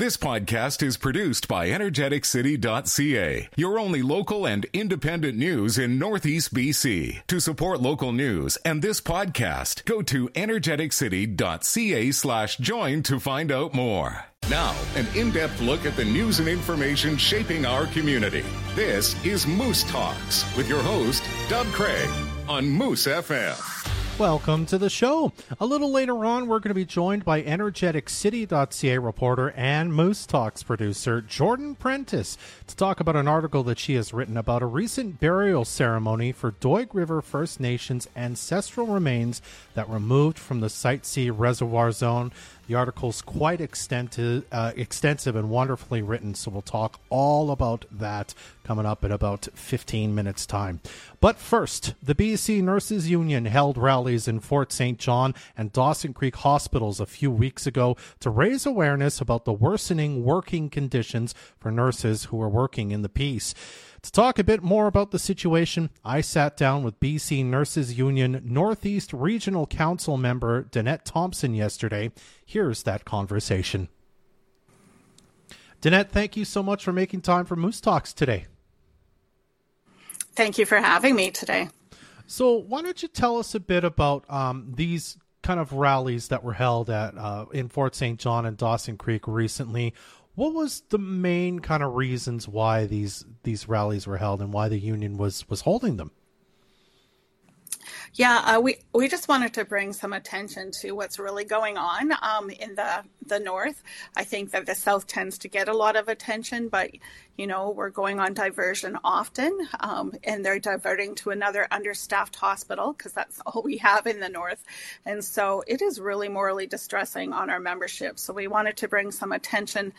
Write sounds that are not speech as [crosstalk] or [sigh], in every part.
This podcast is produced by energeticcity.ca, your only local and independent news in Northeast BC. To support local news and this podcast, go to energeticcity.ca slash join to find out more. Now, an in-depth look at the news and information shaping our community. This is Moose Talks with your host, Doug Craig on Moose FM. Welcome to the show. A little later on, we're going to be joined by energeticcity.ca reporter and Moose Talks producer Jordan Prentice to talk about an article that she has written about a recent burial ceremony for Doig River First Nations ancestral remains that were moved from the Site C reservoir zone the article's quite extensive, uh, extensive and wonderfully written, so we'll talk all about that coming up in about 15 minutes' time. But first, the BC Nurses Union held rallies in Fort St. John and Dawson Creek hospitals a few weeks ago to raise awareness about the worsening working conditions for nurses who are working in the peace. To talk a bit more about the situation, I sat down with BC Nurses Union Northeast Regional Council member Danette Thomsen yesterday. Here's that conversation. Danette, thank you so much for making time for Moose Talks today. Thank you for having me today. So, why don't you tell us a bit about um, these kind of rallies that were held at uh, in Fort St. John and Dawson Creek recently? What was the main kind of reasons why these these rallies were held and why the union was was holding them? Yeah, uh, we we just wanted to bring some attention to what's really going on um, in the the north. I think that the south tends to get a lot of attention, but you know we're going on diversion often, um, and they're diverting to another understaffed hospital because that's [laughs] all we have in the north, and so it is really morally distressing on our membership. So we wanted to bring some attention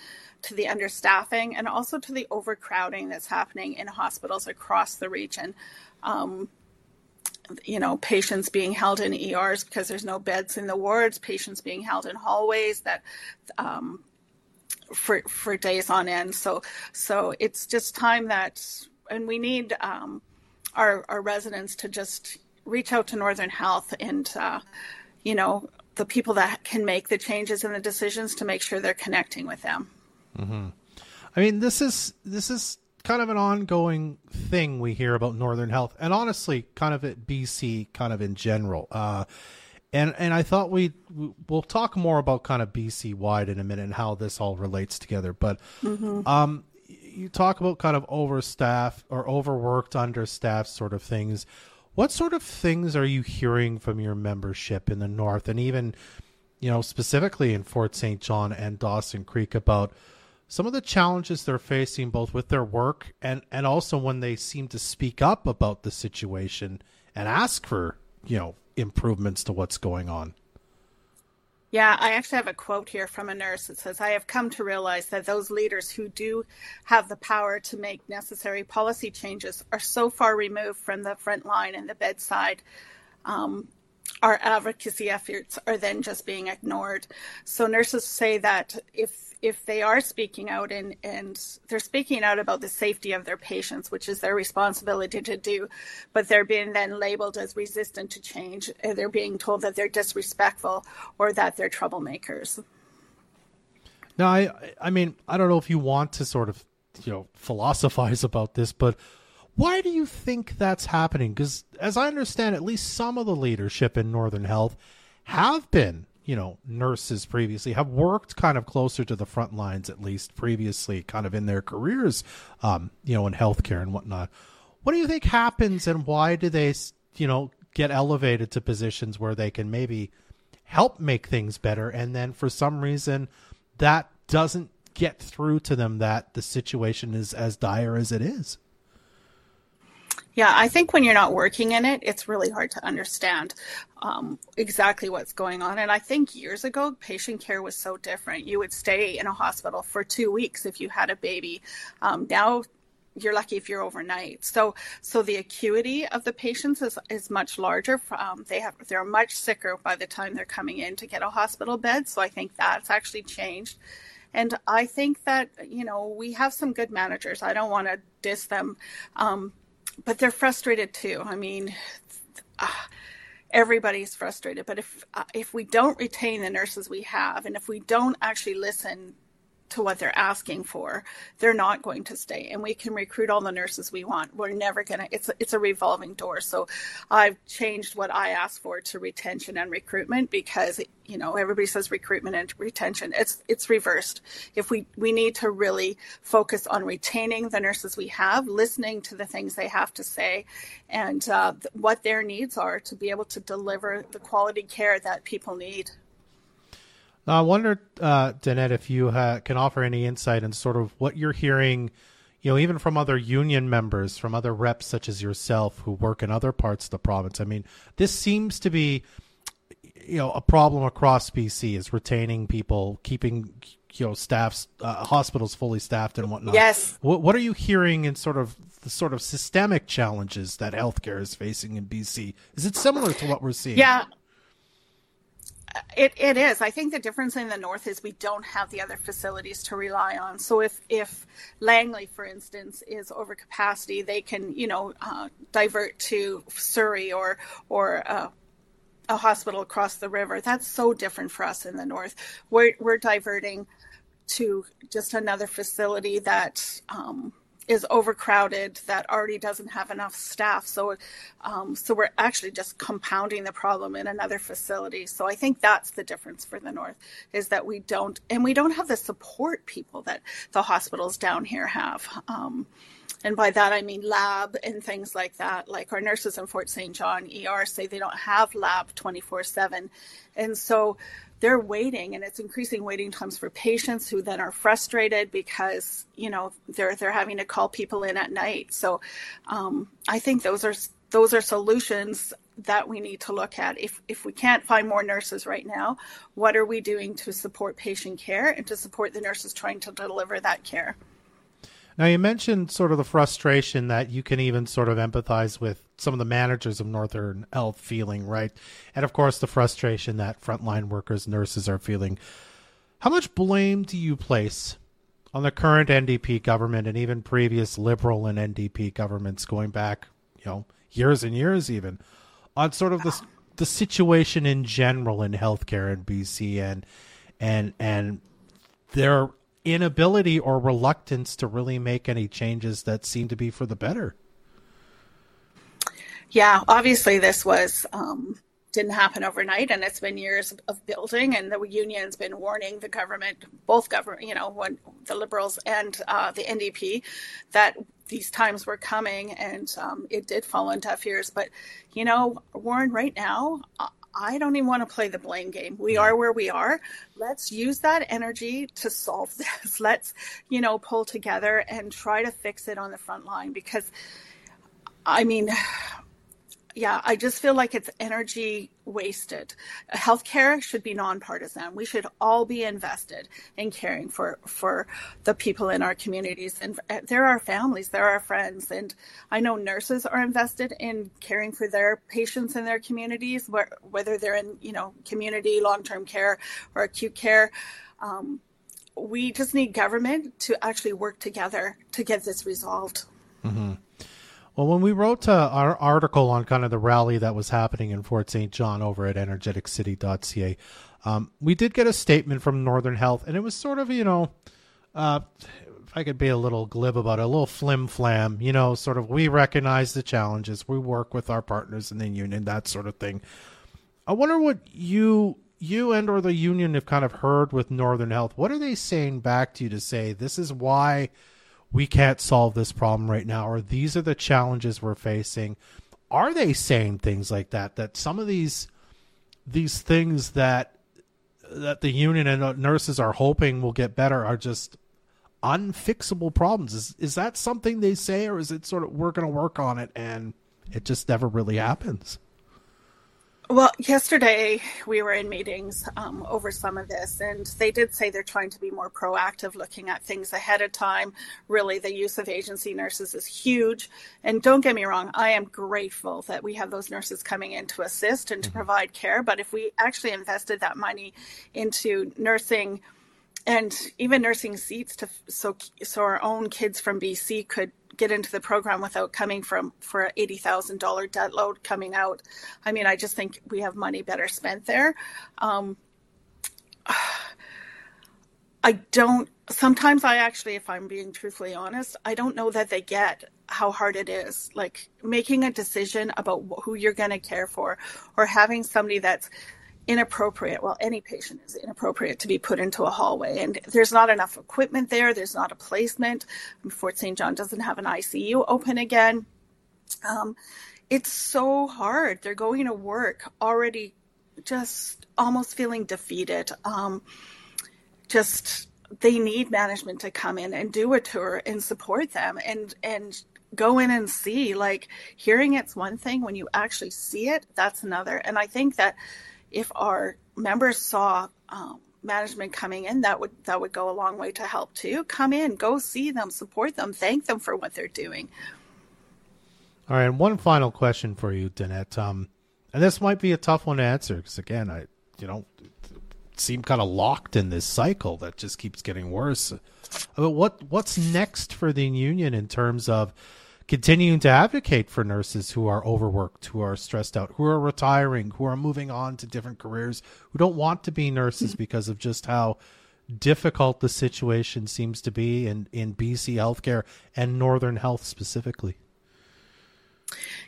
to the understaffing and also to the overcrowding that's happening in hospitals across the region. Um, you know, patients being held in ERs because there's no beds in the wards, patients being held in hallways that um, for for days on end. So so it's just time that, and we need um, our our residents to just reach out to Northern Health and uh, you know the people that can make the changes and the decisions to make sure they're connecting with them. Mm-hmm. I mean, this is this is kind of an ongoing thing we hear about Northern Health, and honestly, kind of at BC, kind of in general. Uh, and and I thought we we'll talk more about kind of BC wide in a minute and how this all relates together. But mm-hmm. um, you talk about kind of overstaffed or overworked, understaffed sort of things. What sort of things are you hearing from your membership in the north, and even you know specifically in Fort St. John and Dawson Creek about some of the challenges they're facing both with their work and and also when they seem to speak up about the situation and ask for you know improvements to what's going on yeah, I actually have a quote here from a nurse that says, I have come to realize that those leaders who do have the power to make necessary policy changes are so far removed from the front line and the bedside. Um, our advocacy efforts are then just being ignored. So nurses say that if if they are speaking out and, and they're speaking out about the safety of their patients, which is their responsibility to do, but they're being then labeled as resistant to change, they're being told that they're disrespectful or that they're troublemakers. Now, I, I mean, I don't know if you want to sort of, you know, philosophize about this, but why do you think that's happening? Because as I understand, at least some of the leadership in Northern Health have been you know nurses previously have worked kind of closer to the front lines at least previously kind of in their careers um, you know in healthcare and whatnot. What do you think happens and why do they you know get elevated to positions where they can maybe help make things better? And then for some reason that doesn't get through to them that the situation is as dire as it is yeah, I think when you're not working in it, it's really hard to understand um, exactly what's going on. And I think years ago, patient care was so different. You would stay in a hospital for two weeks if you had a baby. Um, now, you're lucky if you're overnight. So, so the acuity of the patients is, is much larger. Um, they have they're much sicker by the time they're coming in to get a hospital bed. So I think that's actually changed. And I think that you know we have some good managers. I don't want to diss them, um, but they're frustrated too. I mean, uh, everybody's frustrated. But if uh, if we don't retain the nurses we have, and if we don't actually listen to what they're asking for, they're not going to stay. And we can recruit all the nurses we want. We're never going to, it's, a, it's a revolving door. So I've changed what I ask for to retention and recruitment because, you know, everybody says recruitment and retention. It's, it's reversed. If we, we need to really focus on retaining the nurses we have, listening to the things they have to say and uh, what their needs are to be able to deliver the quality care that people need. Now, I wonder, uh, Danette, if you uh, can offer any insight in sort of what you're hearing, you know, even from other union members, from other reps such as yourself who work in other parts of the province. I mean, this seems to be, you know, a problem across BC is retaining people, keeping, you know, staffs, uh, hospitals fully staffed and whatnot. Yes. What, what are you hearing in sort of the sort of systemic challenges that healthcare is facing in BC? Is it similar to what we're seeing? Yeah, it, it is. I think the difference in the north is we don't have the other facilities to rely on. So if if Langley, for instance, is over capacity, they can you know uh, divert to Surrey or or uh, a hospital across the river. That's so different for us in the north. We're we're diverting to just another facility that um, is overcrowded that already doesn't have enough staff. So, um, so we're actually just compounding the problem in another facility. So I think that's the difference for the north is that we don't, and we don't have the support people that the hospitals down here have. Um, and by that I mean lab and things like that. Like our nurses in Fort St. John ER say they don't have lab 24 7. And so they're waiting and it's increasing waiting times for patients who then are frustrated because you know they're they're having to call people in at night so um, i think those are those are solutions that we need to look at if if we can't find more nurses right now what are we doing to support patient care and to support the nurses trying to deliver that care now, you mentioned sort of the frustration that you can even sort of empathize with some of the managers of Northern Health feeling, right? And of course, the frustration that frontline workers, nurses are feeling. How much blame do you place on the current NDP government and even previous Liberal and NDP governments going back, you know, years and years even, on sort of the the situation in general in healthcare in BC and and and their inability or reluctance to really make any changes that seem to be for the better. Yeah, obviously this was um, didn't happen overnight, and it's been years of building. And the union's been warning the government, both government, you know, when the Liberals and uh, the NDP, that these times were coming, and um, it did fall on deaf ears. But you know, Warren, right now, I don't even want to play the blame game. We are where we are. Let's use that energy to solve [laughs] this. Let's, you know, pull together and try to fix it on the front line because I mean, yeah, I just feel like it's energy wasted. Healthcare should be nonpartisan. We should all be invested in caring for for the people in our communities, and uh, there are families, there are friends, and I know nurses are invested in caring for their patients in their communities, whether they're in you know community long term care or acute care. Um, we just need government to actually work together to get this resolved. Mm-hmm. Well, when we wrote uh, our article on kind of the rally that was happening in Fort St. John over at energeticcity.ca, um, we did get a statement from Northern Health, and it was sort of, you know, uh, if I could be a little glib about it, a little flim flam, you know, sort of, we recognize the challenges, we work with our partners in the union, that sort of thing. I wonder what you you and or the union have kind of heard with Northern Health. What are they saying back to you to say this is why we can't solve this problem right now, or these are the challenges we're facing. Are they saying things like that? That some of these these things that that the union and nurses are hoping will get better are just unfixable problems. Is is that something they say, or is it sort of we're going to work on it and it just never really happens? Well, yesterday we were in meetings um, over some of this, and they did say they're trying to be more proactive, looking at things ahead of time. Really, the use of agency nurses is huge. And don't get me wrong, I am grateful that we have those nurses coming in to assist and to mm-hmm. provide care. But if we actually invested that money into nursing, and even nursing seats to so so our own kids from BC could get into the program without coming from for an eighty thousand dollar debt load coming out. I mean, I just think we have money better spent there. Um, [sighs] I don't, sometimes I actually, if I'm being truthfully honest, I don't know that they get how hard it is. Like making a decision about who you're going to care for or having somebody that's inappropriate. Well, any patient is inappropriate to be put into a hallway, and there's not enough equipment there. There's not a placement. Fort St. John doesn't have an ICU open again. Um, it's so hard. They're going to work already just almost feeling defeated. Um, just they need management to come in and do a tour and support them and and go in and see like hearing it's one thing when you actually see it that's another and i think that if our members saw um, management coming in that would that would go a long way to help too. Come in go see them support them thank them for what they're doing. All right and one final question for you danette. Um, and this might be a tough one to answer because again i you know seem kind of locked in this cycle that just keeps getting worse. But what what's next for the union in terms of continuing to advocate for nurses who are overworked, who are stressed out, who are retiring, who are moving on to different careers, who don't want to be nurses because of just how difficult the situation seems to be in, in BC healthcare and Northern Health specifically.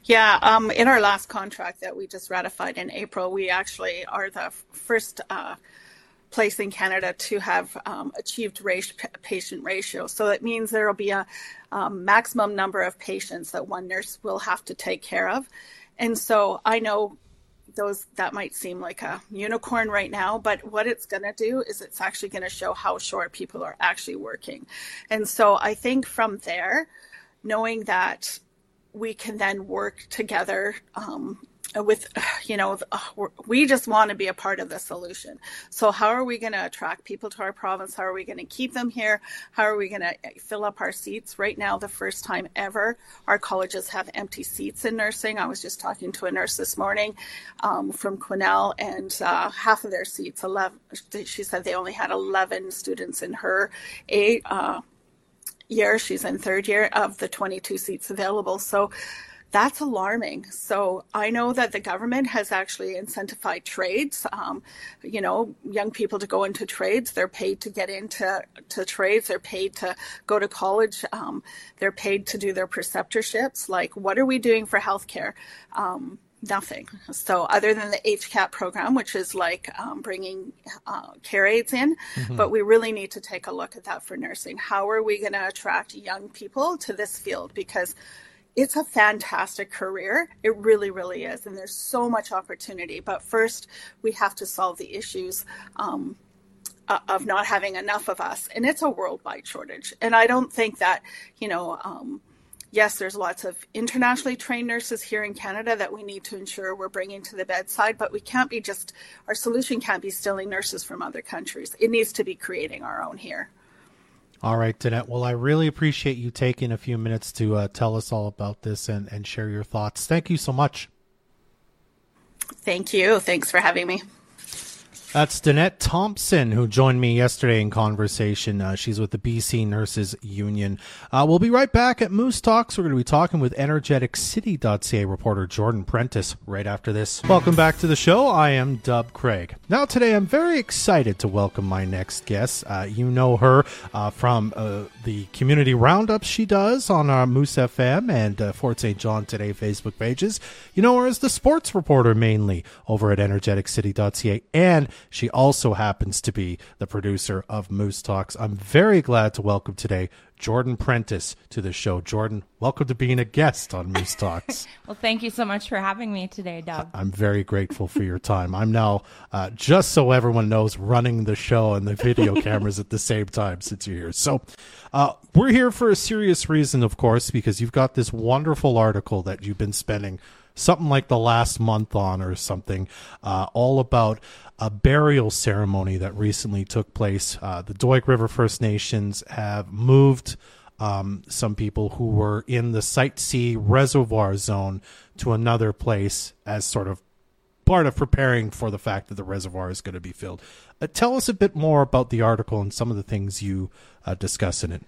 Yeah, um, in our last contract that we just ratified in April, we actually are the first uh, place in Canada to have um, achieved race, patient ratio. So it means there will be a um, maximum number of patients that one nurse will have to take care of. And so I know those that might seem like a unicorn right now, but what it's going to do is it's actually going to show how short people are actually working. And so I think from there, knowing that we can then work together um, with [sighs] you know we just want to be a part of the solution. So how are we going to attract people to our province? How are we going to keep them here? How are we going to fill up our seats? Right now the first time ever our colleges have empty seats in nursing. I was just talking to a nurse this morning um, from Quesnel and uh, half of their seats 11 she said they only had 11 students in her uh, year. She's in third year of the 22 seats available. So that's alarming. So I know that the government has actually incentivized trades. Um, you know, young people to go into trades. They're paid to get into to trades. They're paid to go to college. Um, they're paid to do their preceptorships. Like, what are we doing for healthcare? Um, nothing. So other than the HCAP program, which is like um, bringing uh, care aides in, mm-hmm. but we really need to take a look at that for nursing. How are we going to attract young people to this field? Because it's a fantastic career. It really, really is. And there's so much opportunity. But first, we have to solve the issues um, of not having enough of us. And it's a worldwide shortage. And I don't think that, you know, um, yes, there's lots of internationally trained nurses here in Canada that we need to ensure we're bringing to the bedside, but we can't be just, our solution can't be stealing nurses from other countries. It needs to be creating our own here. All right, Danette. Well, I really appreciate you taking a few minutes to uh, tell us all about this and, and share your thoughts. Thank you so much. Thank you. Thanks for having me. That's Danette Thomsen, who joined me yesterday in conversation. Uh, she's with the BC Nurses Union. Uh, we'll be right back at Moose Talks. We're going to be talking with EnergeticCity.ca reporter Jordan Prentice right after this. Welcome back to the show. I am Dub Craig. Now, today I'm very excited to welcome my next guest. Uh, you know her uh, from uh, the community roundups she does on our Moose FM and uh, Fort St. John Today Facebook pages. You know her as the sports reporter mainly over at EnergeticCity.ca and she also happens to be the producer of Moose Talks. I'm very glad to welcome today Jordan Prentice to the show. Jordan, welcome to being a guest on Moose Talks. [laughs] well, thank you so much for having me today, Doug. I'm very grateful for your time. I'm now, uh, just so everyone knows, running the show and the video [laughs] cameras at the same time since you're here. So, uh, we're here for a serious reason, of course, because you've got this wonderful article that you've been spending something like the last month on or something, uh, all about a burial ceremony that recently took place. Uh, the Doig River First Nations have moved um, some people who were in the Site C reservoir zone to another place as sort of part of preparing for the fact that the reservoir is going to be filled. Uh, tell us a bit more about the article and some of the things you uh, discuss in it.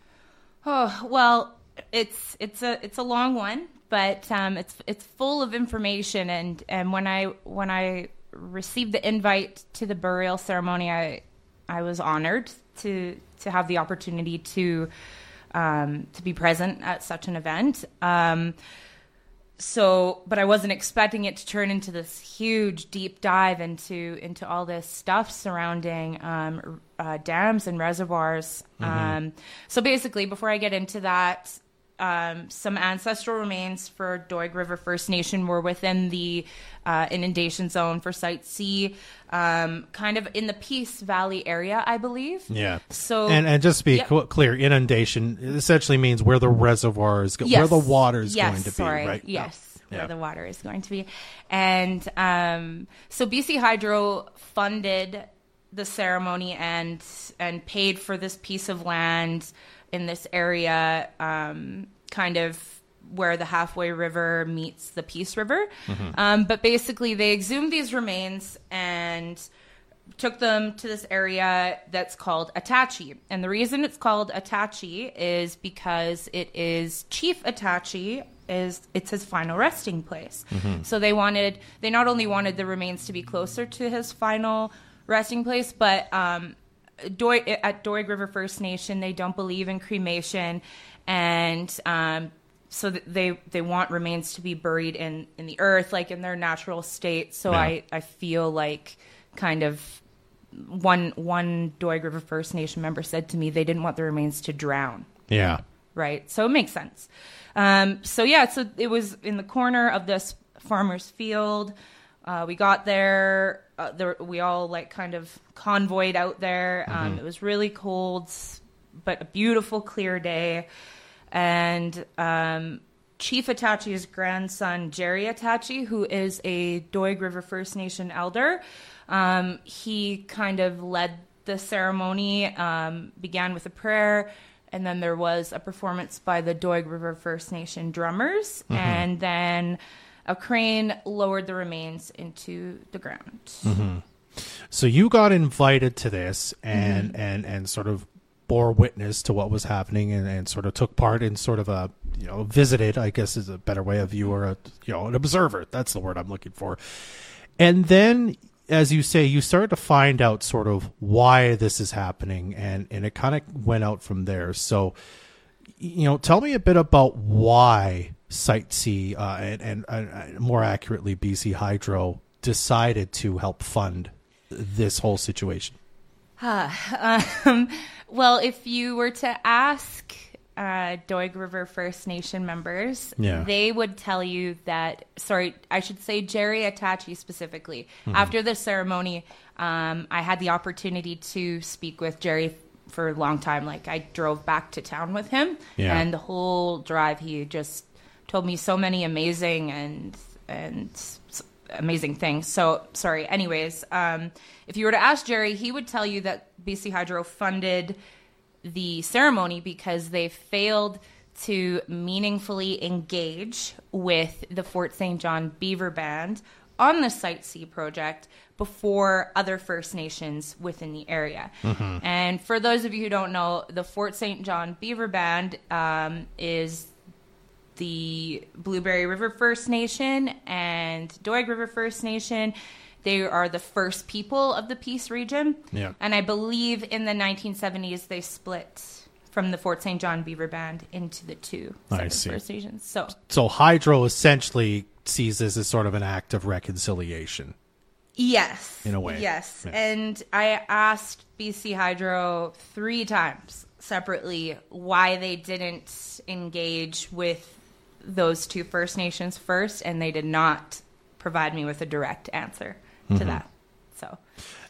Oh well, it's it's a it's a long one, but um, it's it's full of information. And and when I when I received the invite to the burial ceremony, I I was honored to to have the opportunity to um, to be present at such an event. Um, so, but I wasn't expecting it to turn into this huge deep dive into into all this stuff surrounding um, uh, dams and reservoirs. Um, so basically, before I get into that, um, some ancestral remains for Doig River First Nation were within the uh, inundation zone for Site C, um, kind of in the Peace Valley area, I believe. Yeah. So and and just to be clear, inundation essentially means where the reservoir is, go- where the water is yes, going to sorry. be, right? Yes, Yeah. where the water is going to be. And um, so BC Hydro funded the ceremony and and paid for this piece of land in this area, um, kind of where the halfway river meets the Peace River. Um, but basically, they exhumed these remains and took them to this area that's called Attachie. And the reason it's called Attachie is because it is Chief Attachie is it's his final resting place. So they wanted they not only wanted the remains to be closer to his final resting place, but um Doi, at Doig River First Nation, they don't believe in cremation, and um, so th- they they want remains to be buried in in the earth, like in their natural state. So Yeah. I I feel like kind of one one Doig River First Nation member said to me they didn't want the remains to drown Yeah. right? So it makes sense. Um, so yeah, so it was in the corner of this farmer's field. Uh, we got there, uh, there. We all like kind of convoyed out there. Um, It was really cold, but a beautiful, clear day. And um, Chief Attachie's grandson, Gerry Attachie, who is a Doig River First Nation elder, um, he kind of led the ceremony, um, began with a prayer, and then there was a performance by the Doig River First Nation drummers, and then a crane lowered the remains into the ground. So you got invited to this and Mm-hmm. and and sort of bore witness to what was happening and, and sort of took part in sort of a you know visited I guess is a better way of view or a you know an observer that's the word I'm looking for and then as you say you started to find out sort of why this is happening and and it kind of went out from there so you know, tell me a bit about why Site C uh, and, and uh, more accurately BC Hydro decided to help fund this whole situation. [laughs] Um, well, if you were to ask uh, Doig River First Nation members, Yeah. they would tell you that. Sorry, I should say Gerry Attachie specifically. After the ceremony, um, I had the opportunity to speak with Gerry for a long time. Like I drove back to town with him, Yeah. and the whole drive, he just told me so many amazing and and amazing things. So sorry. Anyways, um, if you were to ask Gerry, he would tell you that BC Hydro funded the ceremony because they failed to meaningfully engage with the Fort St. John Beaver Band on the Site C project before other First Nations within the area. And for those of you who don't know, the Fort St. John Beaver Band um, is the Blueberry River First Nation and Doig River First Nation. They are the first people of the Peace region. Yeah. And I believe in the 1970s they split from the Fort St. John Beaver Band into the two. First Nations. So So Hydro essentially sees this as sort of an act of reconciliation. Yes. In a way. Yes. Yeah. And I asked BC Hydro three times separately why they didn't engage with those two First Nations first, and they did not provide me with a direct answer Mm-hmm. to that. So,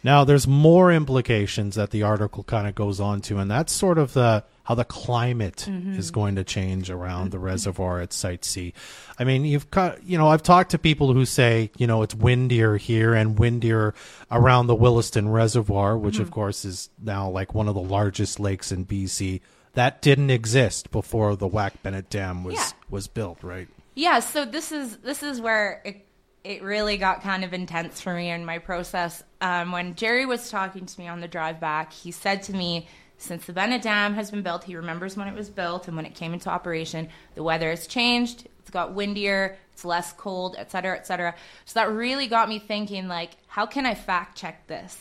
Now, there's more implications that the article kind of goes on to, and that's sort of the how the climate mm-hmm. is going to change around the mm-hmm. reservoir at Site C. I mean, you've got, you know, I've talked to people who say, you know, it's windier here and windier around the Williston Reservoir, which mm-hmm. of course is now like one of the largest lakes in BC. That didn't exist before the Wack Bennett Dam was Yeah. was built, right? yeah, so this is this is where it it really got kind of intense for me in my process. Um, when Gerry was talking to me on the drive back, he said to me, since the Bennett Dam has been built, he remembers when it was built and when it came into operation, the weather has changed. It's got windier. it's less cold, et cetera, et cetera. So that really got me thinking, like, how can I fact check this?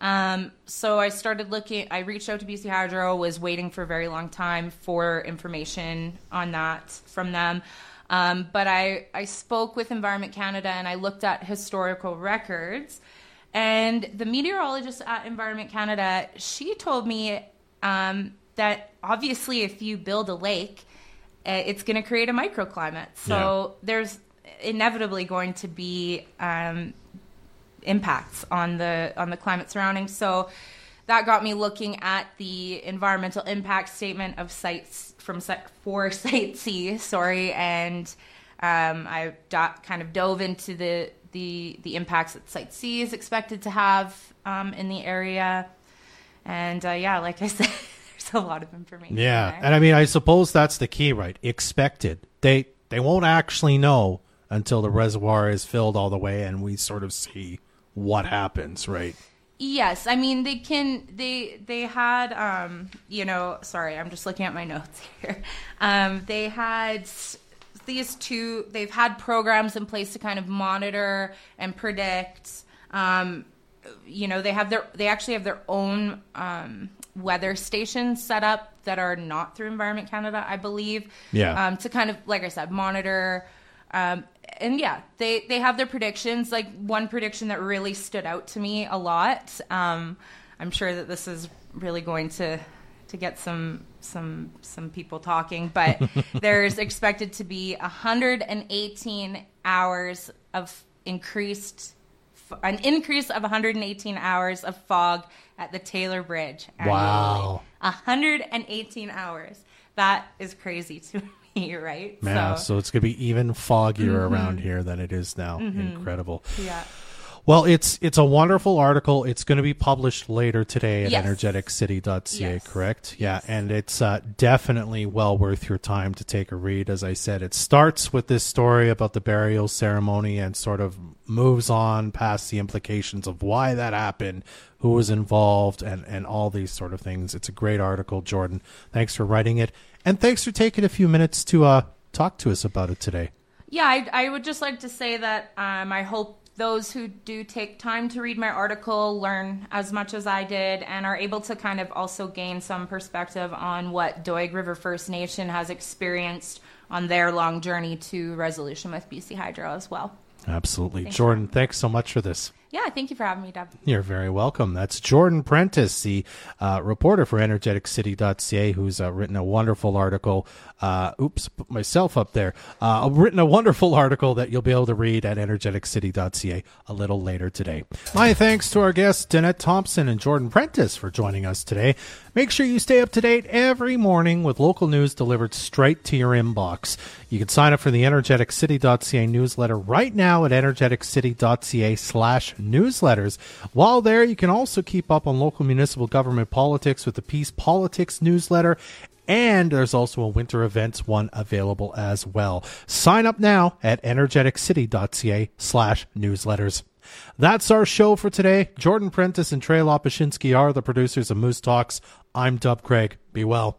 Um, so I started looking, I reached out to BC Hydro, was waiting for a very long time for information on that from them. Um, but I, I spoke with Environment Canada and I looked at historical records. And the meteorologist at Environment Canada, she told me um, that obviously if you build a lake, uh, it's going to create a microclimate. So there's inevitably going to be um, impacts on the on the climate surrounding. So that got me looking at the environmental impact statement of sites from site for [laughs] Site C. Sorry, and um, I do- kind of dove into the the the impacts that Site C is expected to have um, in the area. And uh, yeah, like I [laughs] said, there's a lot of information. Yeah, there. and I mean, I suppose that's the key, right? Expected. They they won't actually know until the reservoir is filled all the way, and we sort of see what happens, right? Yes, I mean they can. They they had um you know sorry I'm just looking at my [laughs] notes here. Um, they had these two. They've had programs in place to kind of monitor and predict. Um, you know they have their they actually have their own um, weather stations set up that are not through Environment Canada, I believe. Yeah. Um, to kind of like I said monitor. Um, and yeah, they they have their predictions. Like one prediction that really stood out to me a lot. Um, I'm sure that this is really going to to get some some some people talking, but [laughs] there's expected to be 118 hours of increased an increase of 118 hours of fog at the Taylor Bridge. annually. Wow. 118 hours. That is crazy to [laughs] me, [laughs] right? Yeah, so, it's gonna be even foggier Mm-hmm. around here than it is now. Incredible. yeah. Well, it's it's a wonderful article. It's going to be published later today at Yes. energeticcity.ca, Yes. correct? Yeah, and it's uh, definitely well worth your time to take a read. As I said, it starts with this story about the burial ceremony and sort of moves on past the implications of why that happened, who was involved, and and all these sort of things. It's a great article, Jordan. Thanks for writing it, and thanks for taking a few minutes to uh, talk to us about it today. Yeah, I, I would just like to say that um, I hope those who do take time to read my article learn as much as I did and are able to kind of also gain some perspective on what Doig River First Nation has experienced on their long journey to resolution with BC Hydro as well. Absolutely, Jordan. Thanks so much for this. Yeah, thank you for having me, Deb. You're very welcome. That's Jordan Prentice, the uh, reporter for energeticcity.ca, who's uh, written a wonderful article. Uh, oops, put myself up there. Uh, written a wonderful article that you'll be able to read at energeticcity.ca a little later today. My thanks to our guests, Danette Thomsen and Jordan Prentice, for joining us today. Make sure you stay up to date every morning with local news delivered straight to your inbox. You can sign up for the energeticcity.ca newsletter right now at energeticcity.ca slash newsletters. While there, you can also keep up on local municipal government politics with the Peace Politics newsletter. And there's also a winter events one available as well. Sign up now at energeticcity.ca slash newsletters. That's our show for today. Jordan Prentice and Trey Lopashinsky are the producers of Moose Talks. I'm Dub Craig. Be well.